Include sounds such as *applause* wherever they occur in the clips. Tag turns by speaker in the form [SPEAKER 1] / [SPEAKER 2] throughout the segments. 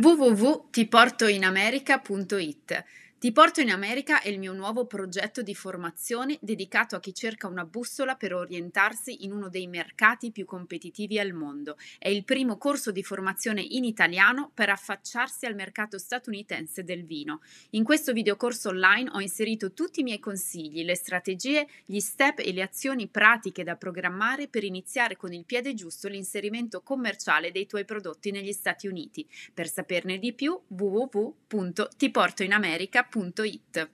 [SPEAKER 1] www.tiportoinamerica.it ti porto in America è il mio nuovo progetto di formazione dedicato a chi cerca una bussola per orientarsi in uno dei mercati più competitivi al mondo. È il primo corso di formazione in italiano per affacciarsi al mercato statunitense del vino. In questo videocorso online ho inserito tutti i miei consigli, le strategie, gli step e le azioni pratiche da programmare per iniziare con il piede giusto l'inserimento commerciale dei tuoi prodotti negli Stati Uniti. Per saperne di più www.tiportoinamerica.com www.it.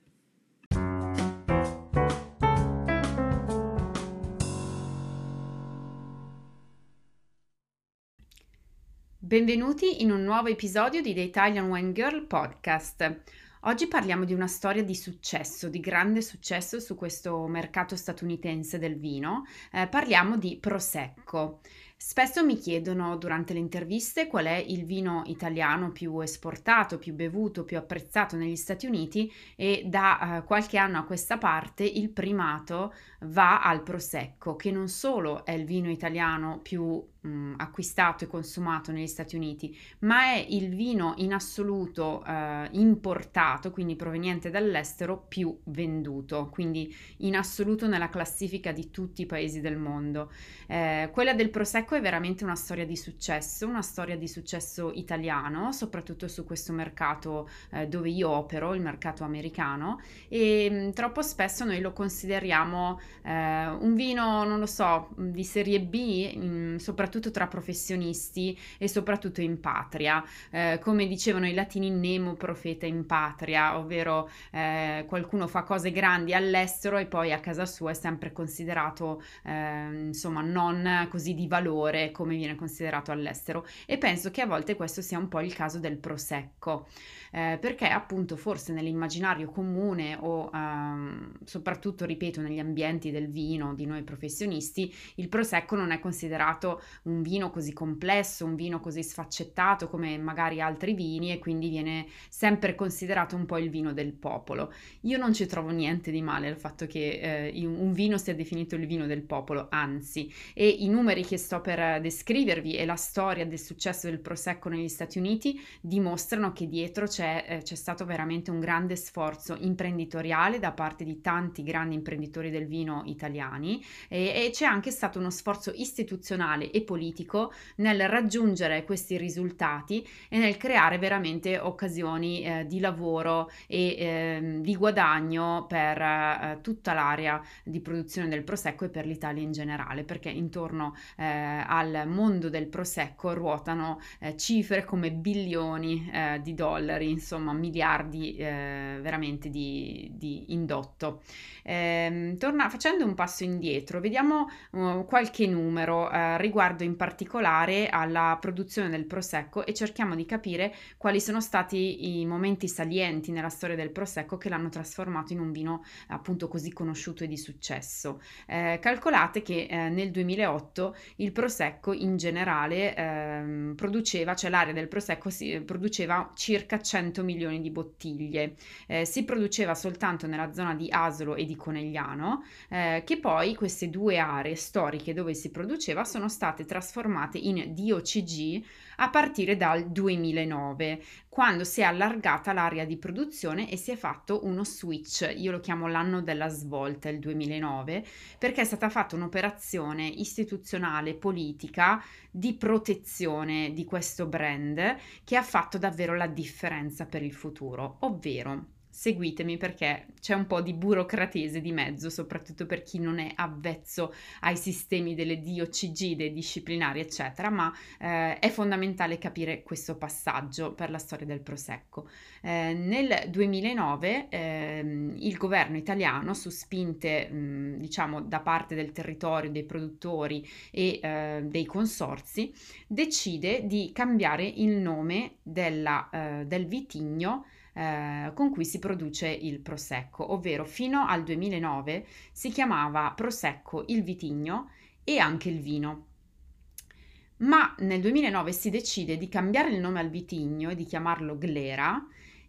[SPEAKER 1] Benvenuti in un nuovo episodio di The Italian Wine Girl Podcast. Oggi parliamo di una storia di successo, di grande successo su questo mercato statunitense del vino. Eh, parliamo di Prosecco. Spesso mi chiedono durante le interviste qual è il vino italiano più esportato, più bevuto, più apprezzato negli Stati Uniti e da uh, qualche anno a questa parte il primato va al Prosecco, che non solo è il vino italiano più mh, acquistato e consumato negli Stati Uniti, ma è il vino in assoluto eh, importato, quindi proveniente dall'estero, più venduto, quindi in assoluto nella classifica di tutti i paesi del mondo. Eh, quella del Prosecco è veramente una storia di successo, una storia di successo italiano, soprattutto su questo mercato eh, dove io opero, il mercato americano, e mh, troppo spesso noi lo consideriamo eh, un vino, non lo so, di serie B, mh, soprattutto soprattutto tra professionisti e soprattutto in patria. Eh, come dicevano i latini, nemo profeta in patria, ovvero eh, qualcuno fa cose grandi all'estero e poi a casa sua è sempre considerato eh, insomma non così di valore come viene considerato all'estero e penso che a volte questo sia un po' il caso del prosecco eh, perché appunto forse nell'immaginario comune o ehm, soprattutto ripeto negli ambienti del vino di noi professionisti il prosecco non è considerato un vino così complesso, un vino così sfaccettato come magari altri vini e quindi viene sempre considerato un po' il vino del popolo. Io non ci trovo niente di male al fatto che eh, un vino sia definito il vino del popolo, anzi, e i numeri che sto per descrivervi e la storia del successo del prosecco negli Stati Uniti dimostrano che dietro c'è, eh, c'è stato veramente un grande sforzo imprenditoriale da parte di tanti grandi imprenditori del vino italiani e, e c'è anche stato uno sforzo istituzionale e politico nel raggiungere questi risultati e nel creare veramente occasioni eh, di lavoro e eh, di guadagno per eh, tutta l'area di produzione del prosecco e per l'Italia in generale, perché intorno eh, al mondo del prosecco ruotano eh, cifre come bilioni eh, di dollari, insomma miliardi veramente di, di indotto. Ehm, torna, facendo un passo indietro, vediamo uh, qualche numero riguardo in particolare alla produzione del prosecco e cerchiamo di capire quali sono stati i momenti salienti nella storia del prosecco che l'hanno trasformato in un vino appunto così conosciuto e di successo. Eh, calcolate che eh, nel 2008 il prosecco in generale eh, produceva, cioè l'area del prosecco si, produceva circa 100 milioni di bottiglie. Eh, si produceva soltanto nella zona di Asolo e di Conegliano, eh, che poi queste due aree storiche dove si produceva sono state trasformate in DOCG a partire dal 2009, quando si è allargata l'area di produzione e si è fatto uno switch, io lo chiamo l'anno della svolta, il 2009, perché è stata fatta un'operazione istituzionale, politica, di protezione di questo brand che ha fatto davvero la differenza per il futuro, ovvero seguitemi perché c'è un po' di burocratese di mezzo, soprattutto per chi non è avvezzo ai sistemi delle DOCG, dei disciplinari, eccetera, ma eh, è fondamentale capire questo passaggio per la storia del Prosecco. Eh, nel 2009 eh, il governo italiano, su spinte mh, diciamo da parte del territorio, dei produttori e eh, dei consorzi, decide di cambiare il nome della, eh, del vitigno eh, con cui si produce il prosecco, ovvero fino al 2009 si chiamava prosecco il vitigno e anche il vino. Ma nel 2009 si decide di cambiare il nome al vitigno e di chiamarlo Glera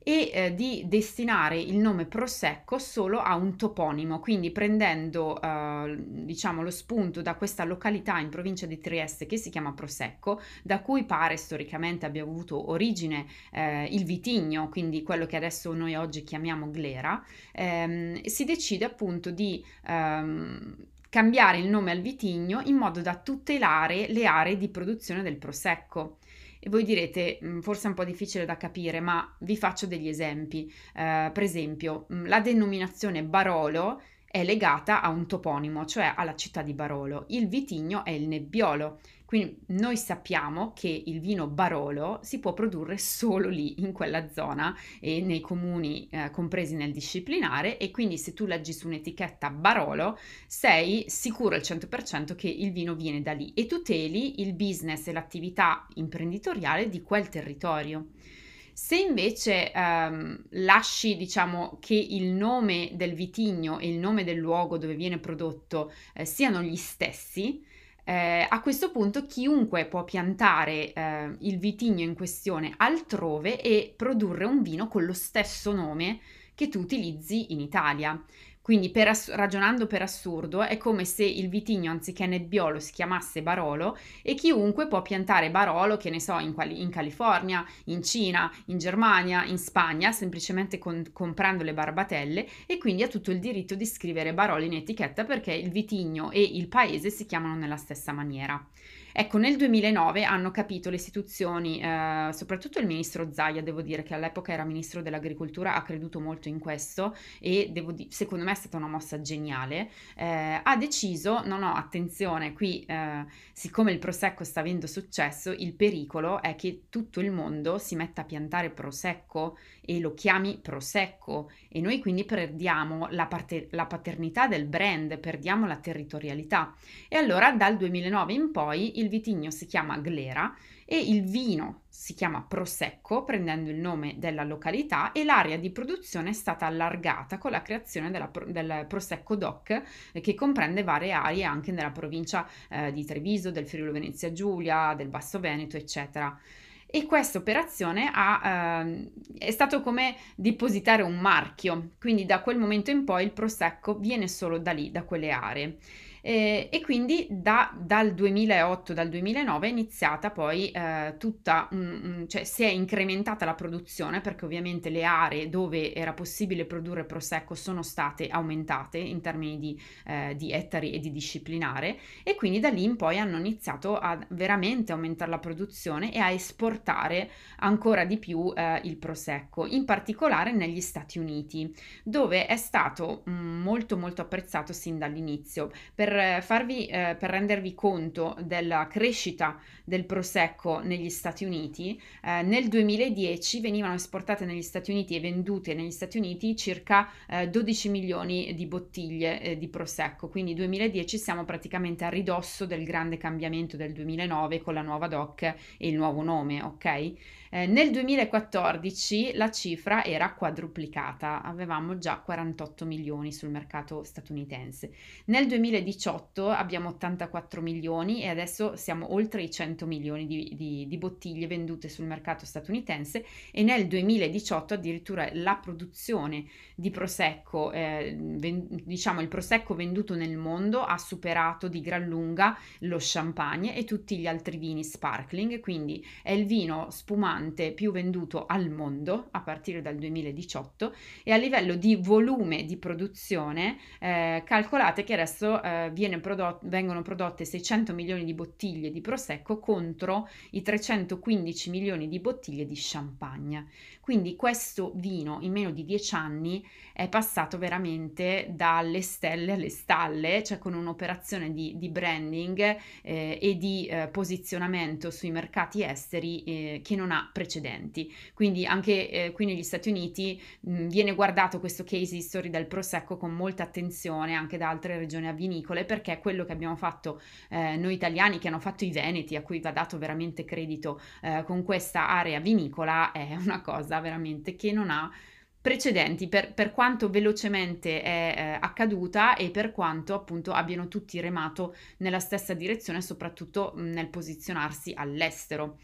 [SPEAKER 1] e eh, di destinare il nome Prosecco solo a un toponimo, quindi prendendo eh, diciamo lo spunto da questa località in provincia di Trieste che si chiama Prosecco, da cui pare storicamente abbia avuto origine eh, il vitigno, quindi quello che adesso noi oggi chiamiamo glera, ehm, si decide appunto di ehm, cambiare il nome al vitigno in modo da tutelare le aree di produzione del prosecco. E voi direte, mm, forse è un po' difficile da capire, ma vi faccio degli esempi. Eh, per esempio, mm, la denominazione Barolo è legata a un toponimo, cioè alla città di Barolo. Il vitigno è il Nebbiolo. Quindi noi sappiamo che il vino Barolo si può produrre solo lì, in quella zona e nei comuni eh, compresi nel disciplinare e quindi se tu leggi su un'etichetta Barolo sei sicuro al 100% che il vino viene da lì e tuteli il business e l'attività imprenditoriale di quel territorio. Se invece ehm, lasci, diciamo, che il nome del vitigno e il nome del luogo dove viene prodotto eh, siano gli stessi, eh, a questo punto chiunque può piantare eh, il vitigno in questione altrove e produrre un vino con lo stesso nome che tu utilizzi in Italia. Quindi per ass- ragionando per assurdo è come se il vitigno anziché Nebbiolo si chiamasse Barolo e chiunque può piantare Barolo, che ne so, in, quali- in California, in Cina, in Germania, in Spagna, semplicemente con- comprando le barbatelle e quindi ha tutto il diritto di scrivere Barolo in etichetta perché il vitigno e il paese si chiamano nella stessa maniera. Ecco, nel 2009 hanno capito le istituzioni, eh, soprattutto il ministro Zaia, devo dire che all'epoca era ministro dell'agricoltura, ha creduto molto in questo e di- secondo me è stata una mossa geniale, eh, ha deciso, no no, attenzione, qui eh, siccome il prosecco sta avendo successo, il pericolo è che tutto il mondo si metta a piantare prosecco e lo chiami prosecco e noi quindi perdiamo la, parte- la paternità del brand, perdiamo la territorialità. E allora dal 2009 in poi il vitigno si chiama Glera e il vino si chiama Prosecco, prendendo il nome della località, e l'area di produzione è stata allargata con la creazione della, del Prosecco DOC, eh, che comprende varie aree anche nella provincia eh, di Treviso, del Friuli Venezia Giulia, del Basso Veneto, eccetera. E questa operazione ha, eh, è stato come depositare un marchio, quindi da quel momento in poi il Prosecco viene solo da lì, da quelle aree. Eh, e quindi da, dal 2008, dal 2009 è iniziata poi eh, tutta, un, cioè si è incrementata la produzione perché ovviamente le aree dove era possibile produrre prosecco sono state aumentate in termini di, eh, di ettari e di disciplinare e quindi da lì in poi hanno iniziato a veramente aumentare la produzione e a esportare ancora di più eh, il prosecco, in particolare negli Stati Uniti, dove è stato mm, molto molto apprezzato sin dall'inizio. Per per farvi, eh, per rendervi conto della crescita del prosecco negli Stati Uniti, eh, nel 2010 venivano esportate negli Stati Uniti e vendute negli Stati Uniti circa eh, 12 milioni di bottiglie eh, di prosecco, quindi 2010 siamo praticamente a ridosso del grande cambiamento del 2009 con la nuova DOC e il nuovo nome, ok? Eh, nel 2014 la cifra era quadruplicata, avevamo già 48 milioni sul mercato statunitense. Nel 2018 abbiamo 84 milioni e adesso siamo oltre i 100 milioni di, di, di bottiglie vendute sul mercato statunitense e nel 2018 addirittura la produzione di prosecco, eh, ven- diciamo il prosecco venduto nel mondo ha superato di gran lunga lo champagne e tutti gli altri vini sparkling, quindi è il vino spumante spumante più venduto al mondo a partire dal 2018 e a livello di volume di produzione eh, calcolate che adesso eh, prodotto, vengono prodotte 600 milioni di bottiglie di prosecco contro i 315 milioni di bottiglie di champagne. Quindi questo vino in meno di dieci anni è passato veramente dalle stelle alle stalle, cioè con un'operazione di, di branding eh, e di eh, posizionamento sui mercati esteri eh, che non ha precedenti. Quindi anche eh, qui negli Stati Uniti mh, viene guardato questo case history del Prosecco con molta attenzione anche da altre regioni avvinicole perché quello che abbiamo fatto eh, noi italiani, che hanno fatto i Veneti, a cui va dato veramente credito eh, con questa area vinicola, è una cosa veramente che non ha precedenti per, per quanto velocemente è eh, accaduta e per quanto appunto abbiano tutti remato nella stessa direzione, soprattutto mh, nel posizionarsi all'estero.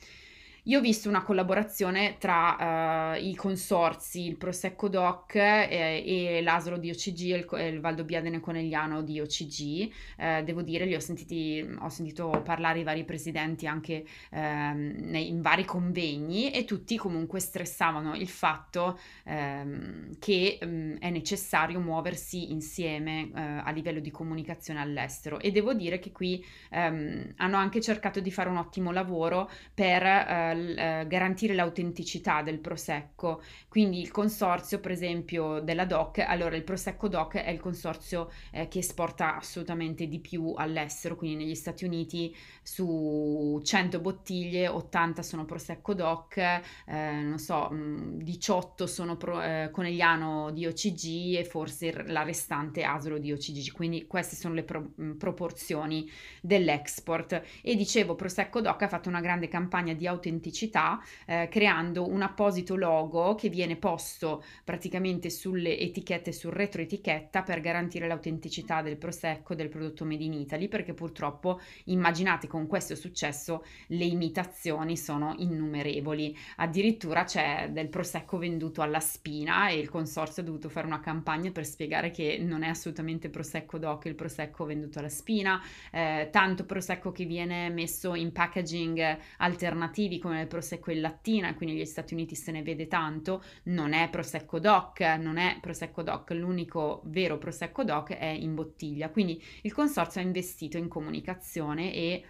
[SPEAKER 1] Io ho visto una collaborazione tra uh, i consorzi, il Prosecco Doc eh, e l'Asolo di OCG e il, il Valdobbiadene Conegliano di OCG. Eh, devo dire, li ho sentiti, ho sentito parlare i vari presidenti anche ehm, nei, in vari convegni e tutti comunque stressavano il fatto ehm, che ehm, è necessario muoversi insieme eh, a livello di comunicazione all'estero e devo dire che qui ehm, hanno anche cercato di fare un ottimo lavoro per eh, garantire l'autenticità del prosecco. Quindi il consorzio, per esempio, della DOC, allora il Prosecco DOC è il consorzio eh, che esporta assolutamente di più all'estero, quindi negli Stati Uniti su 100 bottiglie 80 sono Prosecco DOC, eh, non so, 18 mm, sono pro, eh, Conegliano di OCG e forse la restante Asolo di OCG, quindi queste sono le pro, mm, proporzioni dell'export. E dicevo, Prosecco DOC ha fatto una grande campagna di autenticità autenticità eh, creando un apposito logo che viene posto praticamente sulle etichette, sul retroetichetta per garantire l'autenticità del prosecco del prodotto made in Italy perché purtroppo immaginate con questo successo le imitazioni sono innumerevoli. Addirittura c'è del prosecco venduto alla spina e il consorzio ha dovuto fare una campagna per spiegare che non è assolutamente prosecco doc il prosecco venduto alla spina eh, tanto prosecco che viene messo in packaging alternativi come nel prosecco in lattina, qui negli Stati Uniti se ne vede tanto, non è prosecco doc, non è prosecco doc, l'unico vero prosecco doc è in bottiglia, quindi il consorzio ha investito in comunicazione e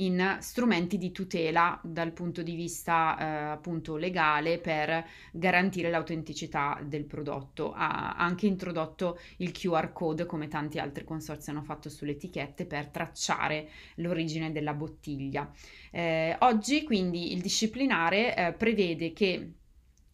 [SPEAKER 1] in strumenti di tutela dal punto di vista eh, appunto legale per garantire l'autenticità del prodotto. Ha anche introdotto il QR code come tanti altri consorzi hanno fatto sulle etichette per tracciare l'origine della bottiglia. Eh, oggi quindi il disciplinare eh, prevede che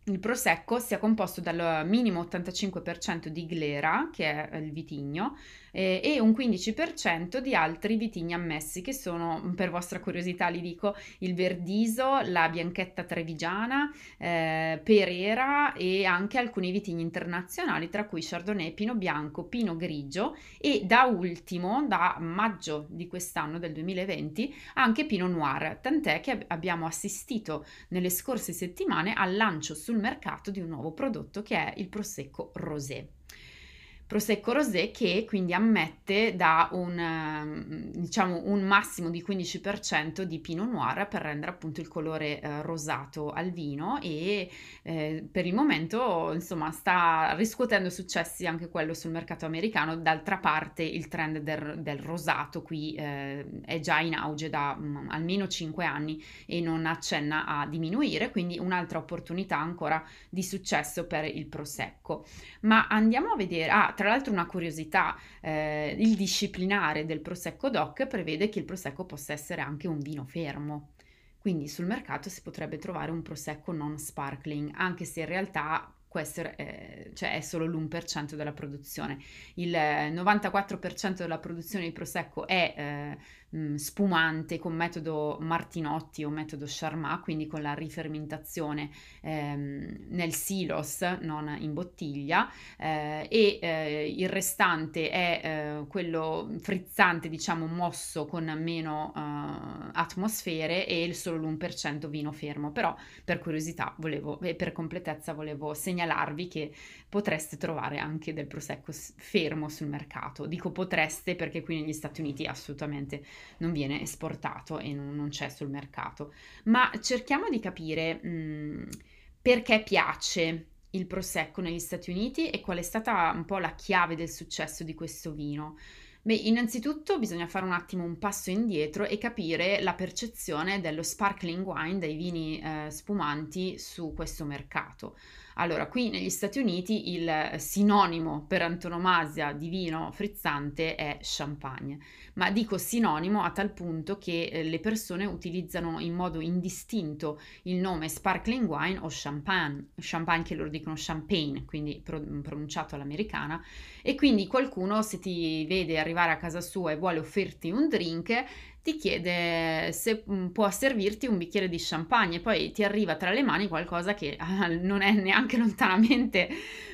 [SPEAKER 1] il prosecco sia composto dal minimo 85% di glera, che è il vitigno, eh, e un 15% di altri vitigni ammessi, che sono, per vostra curiosità li dico, il Verdiso, la Bianchetta Trevigiana, eh, Perera e anche alcuni vitigni internazionali, tra cui Chardonnay, Pino Bianco, Pino Grigio e da ultimo, da maggio di quest'anno, del 2020, anche Pino Noir, tant'è che abbiamo assistito nelle scorse settimane al lancio sul mercato di un nuovo prodotto che è il Prosecco Rosé. Prosecco Rosé che quindi ammette da un, ehm, diciamo, un massimo di 15% di Pinot Noir per rendere appunto il colore eh, rosato al vino e eh, per il momento insomma sta riscuotendo successi anche quello sul mercato americano. D'altra parte il trend del, del rosato qui eh, è già in auge da um, almeno 5 anni e non accenna a diminuire, quindi un'altra opportunità ancora di successo per il Prosecco. Ma andiamo a vedere... Ah, tra l'altro una curiosità, eh, il disciplinare del Prosecco DOC prevede che il Prosecco possa essere anche un vino fermo. Quindi sul mercato si potrebbe trovare un prosecco non sparkling, anche se in realtà questo è, cioè è solo l'1% della produzione. Il 94% della produzione di prosecco è eh, spumante con metodo Martinotti o metodo Charmat, quindi con la rifermentazione ehm, nel silos, non in bottiglia, eh, e eh, il restante è eh, quello frizzante, diciamo mosso con meno eh, atmosfere e solo l'1% vino fermo. Però per curiosità volevo, e per completezza volevo segnalarvi che potreste trovare anche del prosecco fermo sul mercato. Dico potreste perché qui negli Stati Uniti assolutamente non viene esportato e non, non c'è sul mercato. Ma cerchiamo di capire mh, mm, perché piace il prosecco negli Stati Uniti e qual è stata un po' la chiave del successo di questo vino. Beh, innanzitutto bisogna fare un attimo un passo indietro e capire la percezione dello sparkling wine, dei vini eh, spumanti su questo mercato. Allora, qui negli Stati Uniti il sinonimo per antonomasia di vino frizzante è champagne, ma dico sinonimo a tal punto che eh, le persone utilizzano in modo indistinto il nome sparkling wine o champagne, champagne che loro dicono champagne, quindi pronunciato all'americana, e quindi qualcuno se ti vede arrivare a casa sua e vuole offrirti un drink, ti chiede se mm, può servirti un bicchiere di champagne e poi ti arriva tra le mani qualcosa che *laughs* non è neanche lontanamente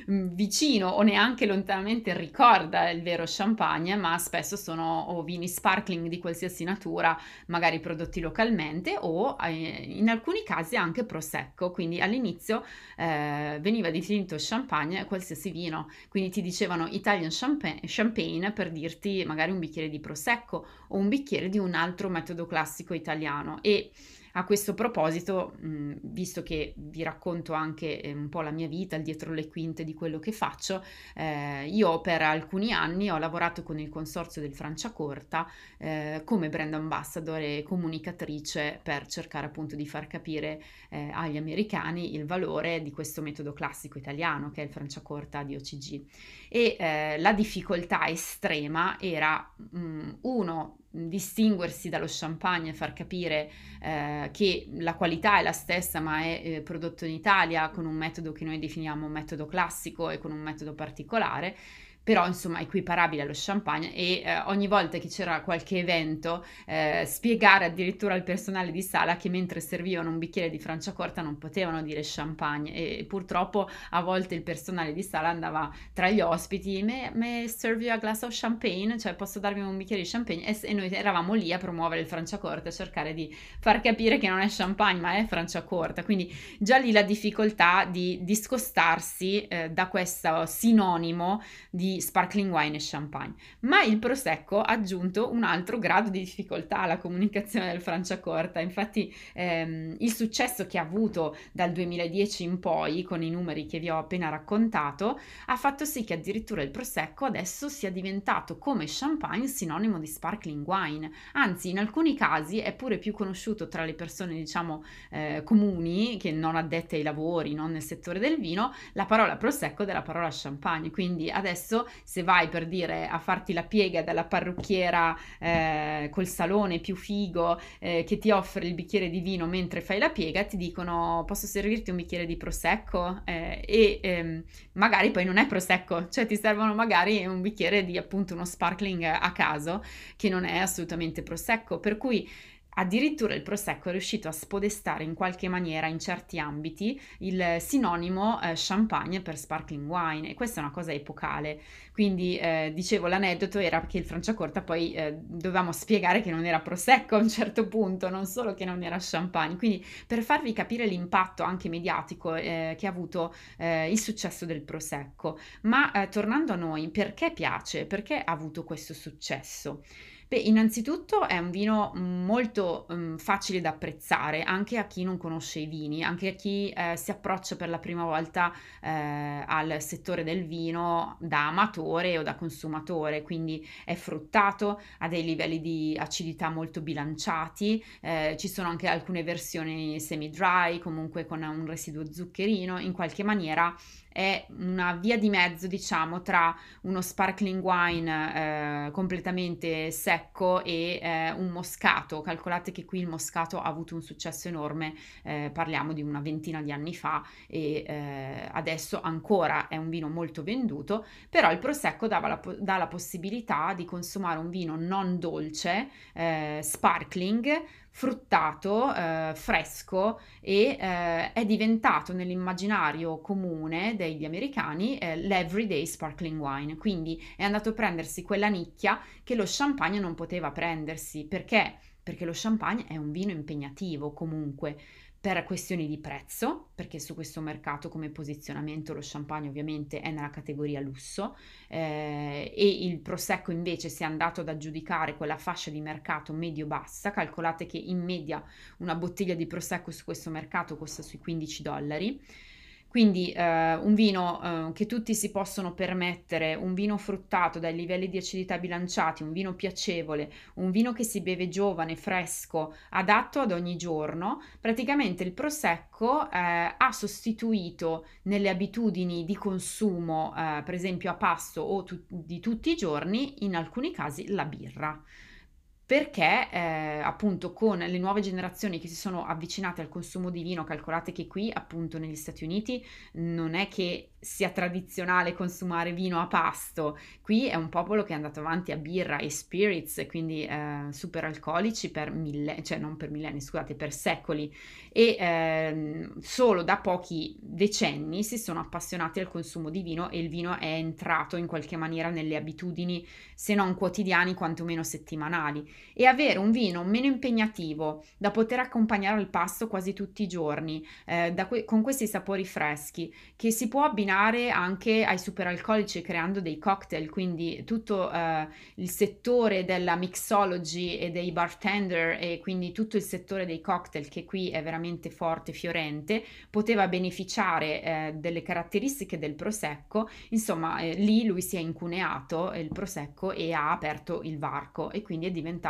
[SPEAKER 1] vicino o neanche lontanamente ricorda il vero champagne, ma spesso sono vini sparkling di qualsiasi natura, magari prodotti localmente o eh, in alcuni casi anche prosecco, quindi all'inizio eh, veniva definito champagne qualsiasi vino, quindi ti dicevano Italian champagne, champagne per dirti magari un bicchiere di prosecco o un bicchiere di un altro metodo classico italiano. E a questo proposito, mh, visto che vi racconto anche eh, un po' la mia vita, il dietro le quinte di quello che faccio, eh, io per alcuni anni ho lavorato con il consorzio del Franciacorta eh, come brand ambassador e comunicatrice per cercare appunto di far capire eh, agli americani il valore di questo metodo classico italiano che è il Franciacorta di OCG. E eh, la difficoltà estrema era mh, uno distinguersi dallo champagne e far capire eh, che la qualità è la stessa ma è eh, prodotto in Italia con un metodo che noi definiamo metodo classico e con un metodo particolare però insomma equiparabile allo champagne e eh, ogni volta che c'era qualche evento eh, spiegare addirittura al personale di sala che mentre servivano un bicchiere di franciacorta non potevano dire champagne. E purtroppo a volte il personale di sala andava tra gli ospiti me, serve a glass of champagne? Cioè posso darvi un bicchiere di champagne? E, e, noi eravamo lì a promuovere il franciacorta a cercare di far capire che non è champagne ma è franciacorta. Quindi già lì la difficoltà di discostarsi eh, da questo sinonimo di sparkling wine e champagne, ma il Prosecco ha aggiunto un altro grado di difficoltà alla comunicazione del Franciacorta. Infatti ehm, il successo che ha avuto dal 2010 in poi, con i numeri che vi ho appena raccontato, ha fatto sì che addirittura il Prosecco adesso sia diventato come champagne sinonimo di sparkling wine. Anzi, in alcuni casi è pure più conosciuto tra le persone, diciamo, eh, comuni, che non addette ai lavori, non nel settore del vino, la parola Prosecco della parola champagne. Quindi adesso se vai per dire a farti la piega dalla parrucchiera eh, col salone più figo eh, che ti offre il bicchiere di vino mentre fai la piega, ti dicono posso servirti un bicchiere di prosecco? Eh, e ehm, magari poi non è prosecco, cioè ti servono magari un bicchiere di appunto uno sparkling a caso che non è assolutamente prosecco, per cui Addirittura il Prosecco è riuscito a spodestare in qualche maniera in certi ambiti il sinonimo eh, champagne per sparkling wine e questa è una cosa epocale. Quindi eh, dicevo l'aneddoto era che il Franciacorta poi eh, dovevamo spiegare che non era Prosecco a un certo punto, non solo che non era champagne. Quindi per farvi capire l'impatto anche mediatico eh, che ha avuto eh, il successo del Prosecco. Ma eh, tornando a noi, perché piace? Perché ha avuto questo successo? Beh, innanzitutto è un vino molto um, facile da apprezzare anche a chi non conosce i vini, anche a chi eh, si approccia per la prima volta eh, al settore del vino da amatore o da consumatore, quindi è fruttato, ha dei livelli di acidità molto bilanciati, eh, ci sono anche alcune versioni semi-dry, comunque con un residuo zuccherino, in qualche maniera è una via di mezzo, diciamo, tra uno sparkling wine eh, completamente secco e eh, un moscato. Calcolate che qui il moscato ha avuto un successo enorme, eh, parliamo di una ventina di anni fa e eh, adesso ancora è un vino molto venduto, però il prosecco dava la, dà la possibilità di consumare un vino non dolce, eh, sparkling, fruttato, eh, fresco e eh, è diventato nell'immaginario comune degli americani eh, l'everyday sparkling wine, quindi è andato a prendersi quella nicchia che lo champagne non poteva prendersi, perché? Perché lo champagne è un vino impegnativo comunque, per questioni di prezzo, perché su questo mercato come posizionamento lo champagne ovviamente è nella categoria lusso eh, e il prosecco invece si è andato ad aggiudicare quella fascia di mercato medio-bassa, calcolate che in media una bottiglia di prosecco su questo mercato costa sui 15 dollari Quindi eh, un vino eh, che tutti si possono permettere, un vino fruttato dai livelli di acidità bilanciati, un vino piacevole, un vino che si beve giovane, fresco, adatto ad ogni giorno, praticamente il prosecco eh, ha sostituito nelle abitudini di consumo, eh, per esempio a pasto o tu- di tutti i giorni, in alcuni casi la birra perché eh, appunto con le nuove generazioni che si sono avvicinate al consumo di vino, calcolate che qui appunto negli Stati Uniti non è che sia tradizionale consumare vino a pasto. Qui è un popolo che è andato avanti a birra e spirits, quindi eh, super alcolici per mille, cioè non per millenni, scusate, per secoli. E eh, solo da pochi decenni si sono appassionati al consumo di vino e il vino è entrato in qualche maniera nelle abitudini, se non quotidiani, quantomeno settimanali. E avere un vino meno impegnativo da poter accompagnare al pasto quasi tutti i giorni, eh, que- con questi sapori freschi, che si può abbinare anche ai superalcolici creando dei cocktail, quindi tutto uh, il settore della mixology e dei bartender e quindi tutto il settore dei cocktail che qui è veramente forte, fiorente, poteva beneficiare eh, delle caratteristiche del prosecco, insomma eh, lì lui si è incuneato il prosecco e ha aperto il varco e quindi è diventato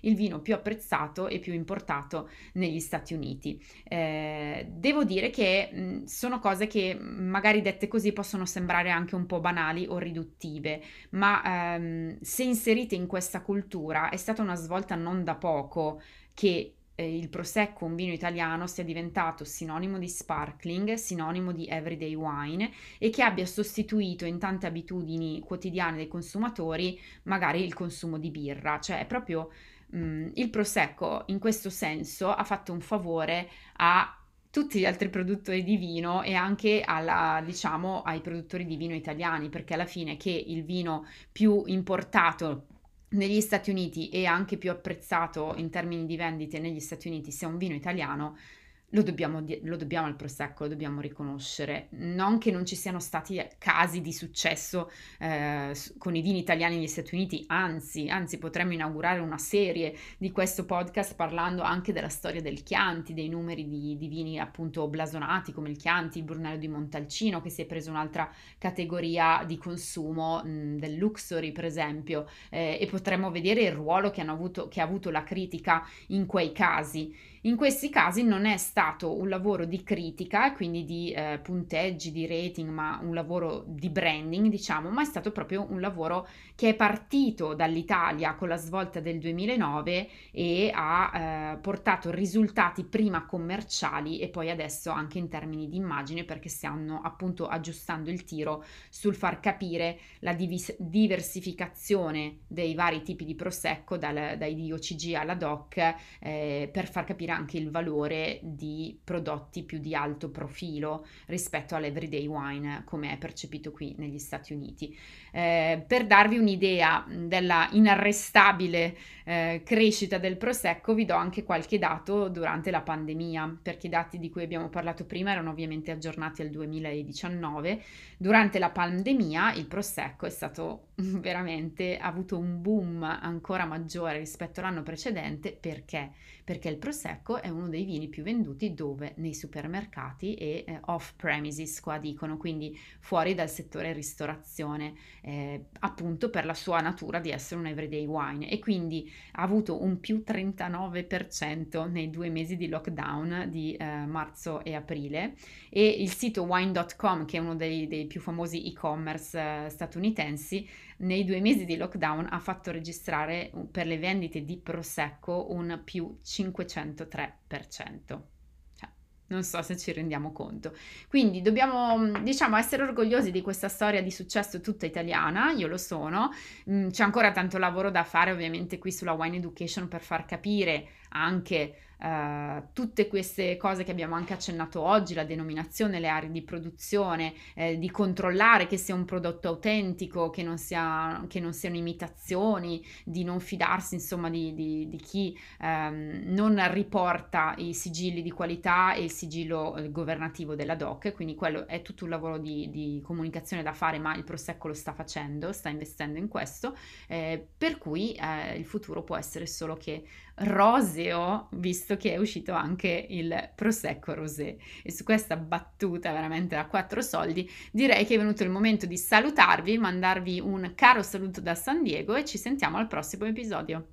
[SPEAKER 1] il vino più apprezzato e più importato negli Stati Uniti. Eh, devo dire che mh, sono cose che magari dette dette così possono sembrare anche un po' banali o riduttive, ma ehm, se inserite in questa cultura è stata una svolta non da poco che eh, il prosecco, un vino italiano, sia diventato sinonimo di sparkling, sinonimo di everyday wine e che abbia sostituito in tante abitudini quotidiane dei consumatori magari il consumo di birra, cioè è proprio mh, mm, il prosecco in questo senso ha fatto un favore a tutti gli altri produttori di vino e anche alla, diciamo, ai produttori di vino italiani, perché alla fine che il vino più importato negli Stati Uniti e anche più apprezzato in termini di vendite negli Stati Uniti sia un vino italiano, lo dobbiamo, lo dobbiamo, al Prosecco, lo dobbiamo riconoscere. Non che non ci siano stati casi di successo eh, con i vini italiani negli Stati Uniti, anzi, anzi potremmo inaugurare una serie di questo podcast parlando anche della storia del Chianti, dei numeri di, di vini appunto blasonati come il Chianti, il Brunello di Montalcino che si è preso un'altra categoria di consumo mh, del Luxury per esempio eh, e potremmo vedere il ruolo che, avuto, che ha avuto la critica in quei casi. In questi casi non è stato un lavoro di critica, quindi di eh, punteggi, di rating, ma un lavoro di branding, diciamo, ma è stato proprio un lavoro che è partito dall'Italia con la svolta del 2009 e ha eh, portato risultati prima commerciali e poi adesso anche in termini di immagine perché stiamo appunto aggiustando il tiro sul far capire la divis- diversificazione dei vari tipi di prosecco dal, dai DOCG alla DOC eh, per far capire anche il valore di prodotti più di alto profilo rispetto all'everyday wine come è percepito qui negli Stati Uniti. Eh, per darvi un'idea della inarrestabile eh, crescita del prosecco vi do anche qualche dato durante la pandemia perché i dati di cui abbiamo parlato prima erano ovviamente aggiornati al 2019 durante la pandemia il prosecco è stato *laughs* veramente ha avuto un boom ancora maggiore rispetto all'anno precedente perché? Perché il prosecco è uno dei vini più venduti dove? Nei supermercati e eh, off premises qua dicono quindi fuori dal settore ristorazione eh, appunto per la sua natura di essere un everyday wine. E quindi ha avuto un più 39% nei due mesi di lockdown di eh, marzo e aprile. E il sito wine.com che è uno dei, dei più famosi e-commerce eh, statunitensi nei due mesi di lockdown ha fatto registrare per le vendite di Prosecco un più 503%. Cioè, non so se ci rendiamo conto. Quindi dobbiamo, diciamo, essere orgogliosi di questa storia di successo tutta italiana, io lo sono. Mm, c'è ancora tanto lavoro da fare ovviamente qui sulla Wine Education per far capire anche Uh, tutte queste cose che abbiamo anche accennato oggi, la denominazione, le aree di produzione, eh, di controllare che sia un prodotto autentico, che non, sia, che non siano imitazioni, di non fidarsi insomma di, di, di chi um, non riporta i sigilli di qualità e il sigillo eh, governativo della DOC, quindi quello è tutto un lavoro di, di, comunicazione da fare, ma il Prosecco lo sta facendo, sta investendo in questo, eh, per cui eh, il futuro può essere solo che roseo, visto che è uscito anche il Prosecco Rosé. E su questa battuta veramente a quattro soldi, direi che è venuto il momento di salutarvi, mandarvi un caro saluto da San Diego e ci sentiamo al prossimo episodio.